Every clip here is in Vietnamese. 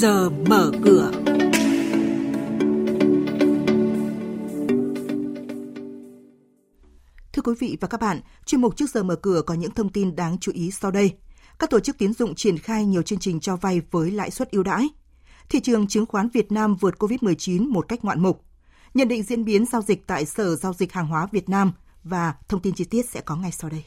giờ mở cửa. Thưa quý vị và các bạn, chuyên mục trước giờ mở cửa có những thông tin đáng chú ý sau đây. Các tổ chức tín dụng triển khai nhiều chương trình cho vay với lãi suất ưu đãi. Thị trường chứng khoán Việt Nam vượt Covid-19 một cách ngoạn mục. Nhận định diễn biến giao dịch tại Sở Giao dịch Hàng hóa Việt Nam và thông tin chi tiết sẽ có ngay sau đây.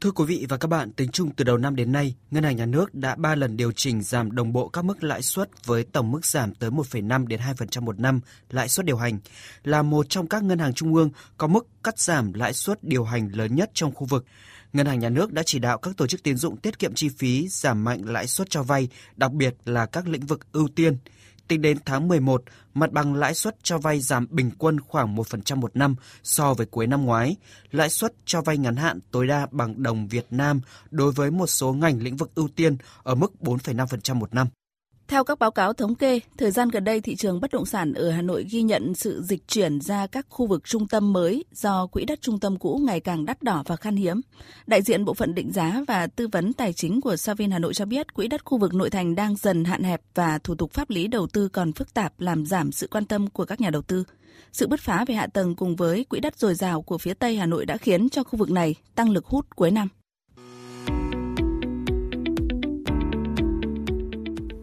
Thưa quý vị và các bạn, tính chung từ đầu năm đến nay, Ngân hàng Nhà nước đã 3 lần điều chỉnh giảm đồng bộ các mức lãi suất với tổng mức giảm tới 1,5 đến 2% một năm lãi suất điều hành, là một trong các ngân hàng trung ương có mức cắt giảm lãi suất điều hành lớn nhất trong khu vực. Ngân hàng Nhà nước đã chỉ đạo các tổ chức tín dụng tiết kiệm chi phí, giảm mạnh lãi suất cho vay, đặc biệt là các lĩnh vực ưu tiên – Tính đến tháng 11, mặt bằng lãi suất cho vay giảm bình quân khoảng 1% một năm so với cuối năm ngoái. Lãi suất cho vay ngắn hạn tối đa bằng đồng Việt Nam đối với một số ngành lĩnh vực ưu tiên ở mức 4,5% một năm. Theo các báo cáo thống kê, thời gian gần đây thị trường bất động sản ở Hà Nội ghi nhận sự dịch chuyển ra các khu vực trung tâm mới do quỹ đất trung tâm cũ ngày càng đắt đỏ và khan hiếm. Đại diện bộ phận định giá và tư vấn tài chính của Savin Hà Nội cho biết quỹ đất khu vực nội thành đang dần hạn hẹp và thủ tục pháp lý đầu tư còn phức tạp làm giảm sự quan tâm của các nhà đầu tư. Sự bứt phá về hạ tầng cùng với quỹ đất dồi dào của phía Tây Hà Nội đã khiến cho khu vực này tăng lực hút cuối năm.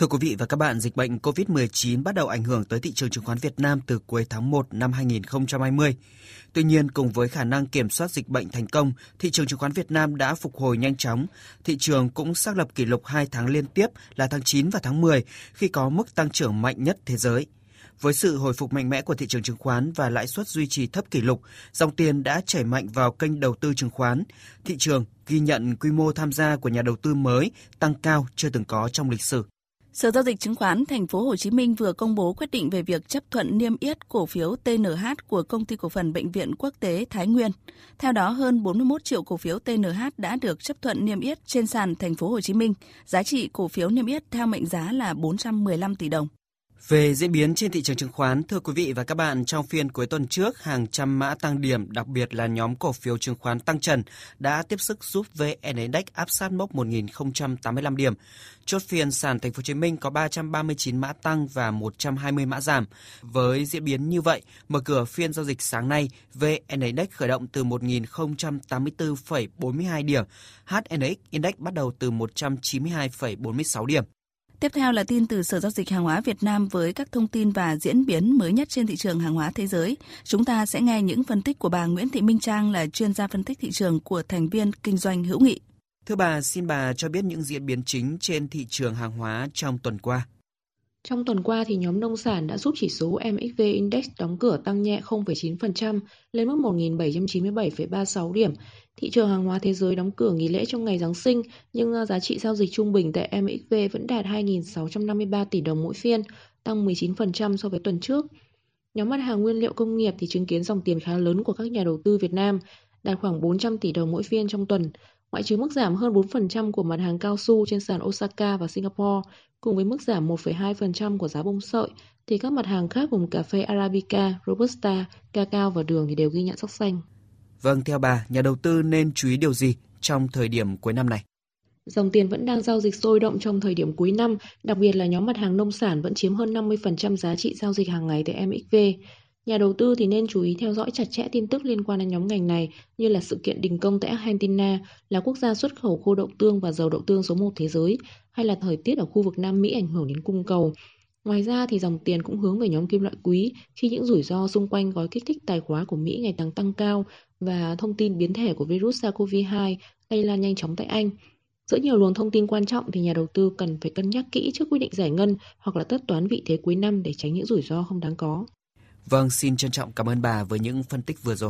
Thưa quý vị và các bạn, dịch bệnh COVID-19 bắt đầu ảnh hưởng tới thị trường chứng khoán Việt Nam từ cuối tháng 1 năm 2020. Tuy nhiên, cùng với khả năng kiểm soát dịch bệnh thành công, thị trường chứng khoán Việt Nam đã phục hồi nhanh chóng. Thị trường cũng xác lập kỷ lục 2 tháng liên tiếp là tháng 9 và tháng 10 khi có mức tăng trưởng mạnh nhất thế giới. Với sự hồi phục mạnh mẽ của thị trường chứng khoán và lãi suất duy trì thấp kỷ lục, dòng tiền đã chảy mạnh vào kênh đầu tư chứng khoán. Thị trường ghi nhận quy mô tham gia của nhà đầu tư mới tăng cao chưa từng có trong lịch sử. Sở giao dịch chứng khoán thành phố Hồ Chí Minh vừa công bố quyết định về việc chấp thuận niêm yết cổ phiếu TNH của công ty cổ phần bệnh viện quốc tế Thái Nguyên. Theo đó, hơn 41 triệu cổ phiếu TNH đã được chấp thuận niêm yết trên sàn thành phố Hồ Chí Minh. Giá trị cổ phiếu niêm yết theo mệnh giá là 415 tỷ đồng. Về diễn biến trên thị trường chứng khoán, thưa quý vị và các bạn, trong phiên cuối tuần trước, hàng trăm mã tăng điểm, đặc biệt là nhóm cổ phiếu chứng khoán tăng trần đã tiếp sức giúp VN Index áp sát mốc 1.085 điểm. Chốt phiên sàn Thành phố Hồ Chí Minh có 339 mã tăng và 120 mã giảm. Với diễn biến như vậy, mở cửa phiên giao dịch sáng nay, VN Index khởi động từ 1.084,42 điểm, HNX Index bắt đầu từ 192,46 điểm. Tiếp theo là tin từ Sở Giao dịch Hàng hóa Việt Nam với các thông tin và diễn biến mới nhất trên thị trường hàng hóa thế giới. Chúng ta sẽ nghe những phân tích của bà Nguyễn Thị Minh Trang là chuyên gia phân tích thị trường của thành viên kinh doanh hữu nghị. Thưa bà, xin bà cho biết những diễn biến chính trên thị trường hàng hóa trong tuần qua. Trong tuần qua thì nhóm nông sản đã giúp chỉ số MXV Index đóng cửa tăng nhẹ 0,9% lên mức 1.797,36 điểm. Thị trường hàng hóa thế giới đóng cửa nghỉ lễ trong ngày Giáng sinh nhưng à, giá trị giao dịch trung bình tại MXV vẫn đạt 2.653 tỷ đồng mỗi phiên, tăng 19% so với tuần trước. Nhóm mặt hàng nguyên liệu công nghiệp thì chứng kiến dòng tiền khá lớn của các nhà đầu tư Việt Nam, đạt khoảng 400 tỷ đồng mỗi phiên trong tuần, ngoại trừ mức giảm hơn 4% của mặt hàng cao su trên sàn Osaka và Singapore, cùng với mức giảm 1,2% của giá bông sợi, thì các mặt hàng khác gồm cà phê Arabica, Robusta, cacao và đường thì đều ghi nhận sắc xanh. Vâng, theo bà, nhà đầu tư nên chú ý điều gì trong thời điểm cuối năm này? Dòng tiền vẫn đang giao dịch sôi động trong thời điểm cuối năm, đặc biệt là nhóm mặt hàng nông sản vẫn chiếm hơn 50% giá trị giao dịch hàng ngày tại MXV. Nhà đầu tư thì nên chú ý theo dõi chặt chẽ tin tức liên quan đến nhóm ngành này, như là sự kiện đình công tại Argentina, là quốc gia xuất khẩu khô đậu tương và dầu đậu tương số 1 thế giới, hay là thời tiết ở khu vực Nam Mỹ ảnh hưởng đến cung cầu. Ngoài ra thì dòng tiền cũng hướng về nhóm kim loại quý, khi những rủi ro xung quanh gói kích thích tài khóa của Mỹ ngày càng tăng cao, và thông tin biến thể của virus SARS-CoV-2 lây lan nhanh chóng tại Anh. Giữa nhiều luồng thông tin quan trọng thì nhà đầu tư cần phải cân nhắc kỹ trước quyết định giải ngân hoặc là tất toán vị thế cuối năm để tránh những rủi ro không đáng có. Vâng, xin trân trọng cảm ơn bà với những phân tích vừa rồi.